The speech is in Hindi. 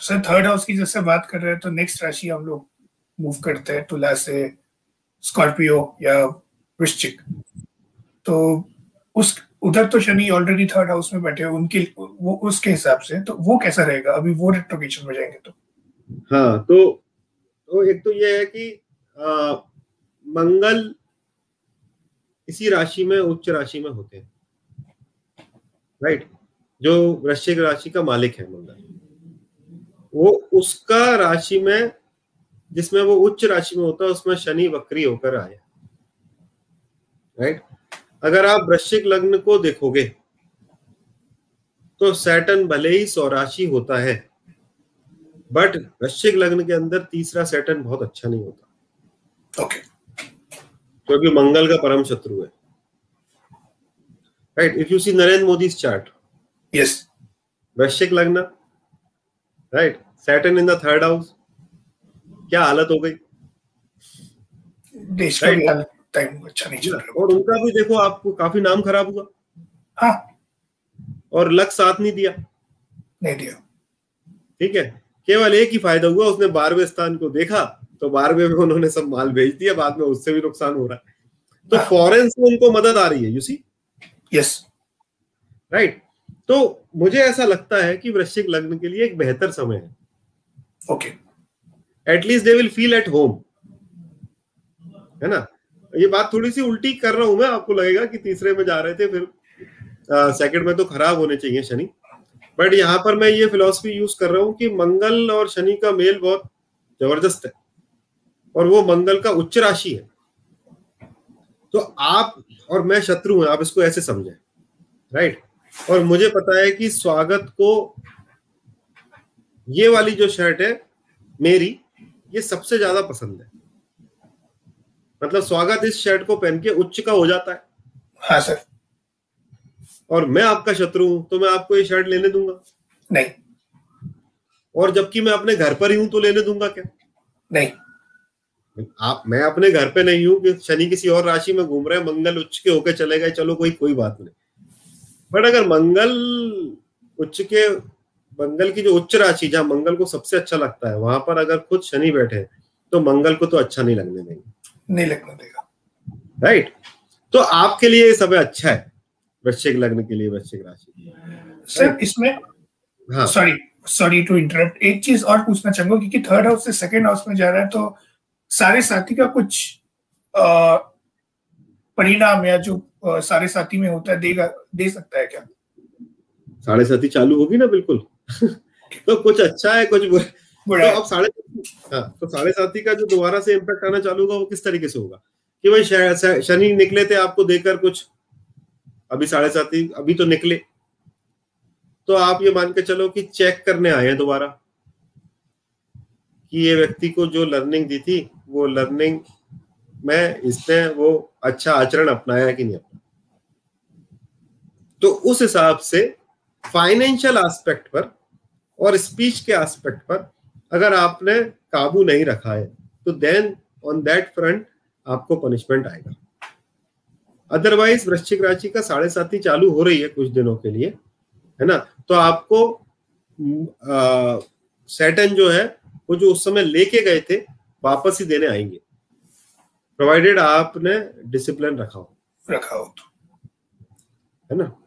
तो सर थर्ड हाउस की जैसे बात कर रहे हैं तो नेक्स्ट राशि हम लोग मूव करते हैं तुला से स्कॉर्पियो या वृश्चिक। तो उस उधर तो शनि ऑलरेडी थर्ड हाउस में बैठे उनके वो उसके हिसाब से तो वो कैसा रहेगा? अभी वो रेट्रोगेशन में जाएँगे तो। हाँ तो तो एक तो ये है कि आ, मंगल इसी राशि में उच्च राशि में होते हैं। राइट जो वृश्चिक राशि का मालिक है मंगल। वो उसका राशि में जिसमें वो उच्च राशि में होता है उसमें शनि वक्री होकर आया। राइट अगर आप वृश्चिक लग्न को देखोगे तो सैटन भले ही सौराशि होता है बट वृश्चिक लग्न के अंदर तीसरा सैटन बहुत अच्छा नहीं होता। ओके क्योंकि मंगल का परम शत्रु है। Right if you see Narendra Modi chart yes वृश्चिक लग्न right Saturn in the third house क्या हालत हो गई? देश का टाइम अच्छा नहीं चल रहा। और उनका भी देखो आपको काफ़ी नाम खराब हुआ। हाँ। और लक साथ नहीं दिया। नहीं दिया। ठीक है। केवल एक ही फ़ायदा हुआ उसने बारहवें स्थान को देखा तो बारहवें में उन्होंने सब माल भेज दिया बाद में उससे भी नुकसान हो रहा है। तो हाँ। फॉरेन से उनको मदद आ रही है यू सी यस राइट तो मुझे ऐसा लगता है कि वृश्चिक लग्न के लिए एक बेहतर समय है। Okay at least they will feel at home है ना? ये बात थोड़ी सी उल्टी कर रहा हूँ मैं आपको लगेगा कि तीसरे में जा रहे थे फिर सेकंड में तो खराब होने चाहिए शनि। बट यहाँ पर मैं ये फिलोसफी यूज़ कर रहा हूँ कि मंगल और शनि का मेल बहुत ज़बरदस्त है। और वो मंगल का उच्च राशि है। तो आप और मैं शत्रु हूँ आप इसको ऐसे समझें। राइट और मुझे पता है कि स्वागत को ये वाली जो शर्ट है मेरी ये सबसे ज़्यादा पसंद है। मतलब स्वागत इस शर्ट को पहन के उच्च का हो जाता है। हाँ सर। और मैं आपका शत्रु हूँ तो मैं आपको ये शर्ट लेने दूँगा। नहीं। और जबकि मैं अपने घर पर ही हूँ तो लेने दूँगा क्या? नहीं। आप मैं अपने घर पे नहीं हूँ कि शनि किसी और राशि में घूम रहे हैं मंगल उच्च के होके चले गए चलो कोई कोई बात नहीं। बट अगर मंगल उच्च के मंगल की जो उच्च राशि जहाँ मंगल को सबसे अच्छा लगता है वहाँ पर अगर खुद शनि बैठे तो मंगल को तो अच्छा नहीं लगने देंगे। नहीं लगने देगा। राइट तो आपके लिए ये समय अच्छा है वृश्चिक लग्न के लिए वृश्चिक राशि सर इसमें हाँ। सॉरी सॉरी टू इंटरप्ट एक चीज़ और पूछना चाहूँगा क्योंकि थर्ड हाउस से सेकंड हाउस में जा रहा है तो सारे साथी का कुछ परिणाम या जो सारे साथी में होता है देगा दे सकता है क्या? साढ़े साथी चालू होगी ना बिल्कुल? तो कुछ अच्छा है कुछ बुरा। तो अब साढ़े हाँ तो साढ़े साथी का जो दोबारा से इम्पैक्ट आना चालू होगा वो किस तरीके से होगा? कि भाई शनि निकले थे आपको देकर कुछ अभी साढ़े साथी अभी तो निकले। तो आप ये मान के चलो कि चेक करने आए हैं दोबारा। कि ये व्यक्ति को जो लर्निंग दी थी वो लर्निंग में इसने वो अच्छा आचरण अपनाया कि नहीं अपनाया। तो उस हिसाब से फाइनेंशियल एस्पेक्ट पर और स्पीच के एस्पेक्ट पर अगर आपने काबू नहीं रखा है तो देन ऑन दैट फ्रंट आपको पनिशमेंट आएगा। अदरवाइज़ वृश्चिक राशि का साढ़े साथी चालू हो रही है कुछ दिनों के लिए, है ना? तो आपको सैटन जो है, वो जो उस समय लेके गए थे, वापस ही देने आएँगे। प्रोवाइडेड आपने डिसिप्लिन रखा हो। रखा हो तो। है ना?